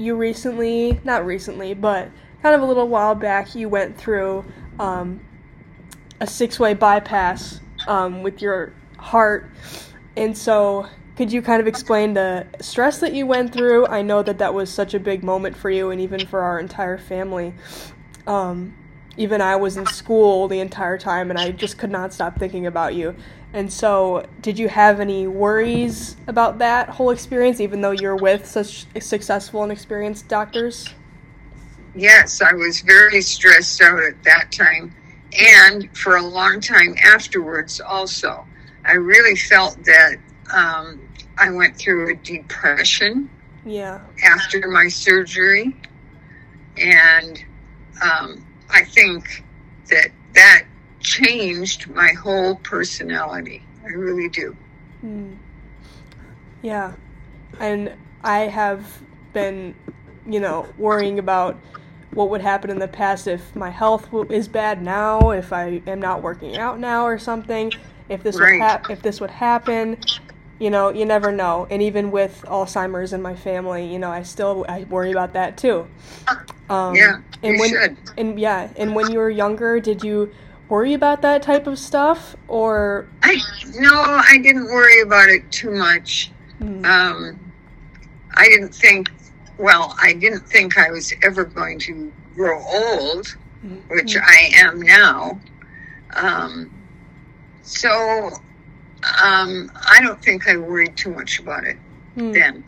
you recently, not recently, but kind of a little while back, you went through um, a six-way bypass um, with your heart, and so could you kind of explain the stress that you went through? I know that that was such a big moment for you, and even for our entire family. Um, even I was in school the entire time, and I just could not stop thinking about you. And so, did you have any worries about that whole experience, even though you're with such successful and experienced doctors? Yes, I was very stressed out at that time and for a long time afterwards, also. I really felt that um, I went through a depression Yeah. after my surgery. And um, I think that that changed my whole personality. I really do. Mm. Yeah. And I have been, you know, worrying about what would happen in the past if my health is bad now, if I am not working out now or something, if this would hap- if this would happen. You know, you never know. And even with Alzheimer's in my family, you know, I still I worry about that too. Um, Yeah, and you when should. and yeah, and when you were younger, did you worry about that type of stuff or I no, I didn't worry about it too much. Mm, Um, I didn't think. Well, I didn't think I was ever going to grow old, mm, which I am now. Um, so um, I don't think I worried too much about it mm. then.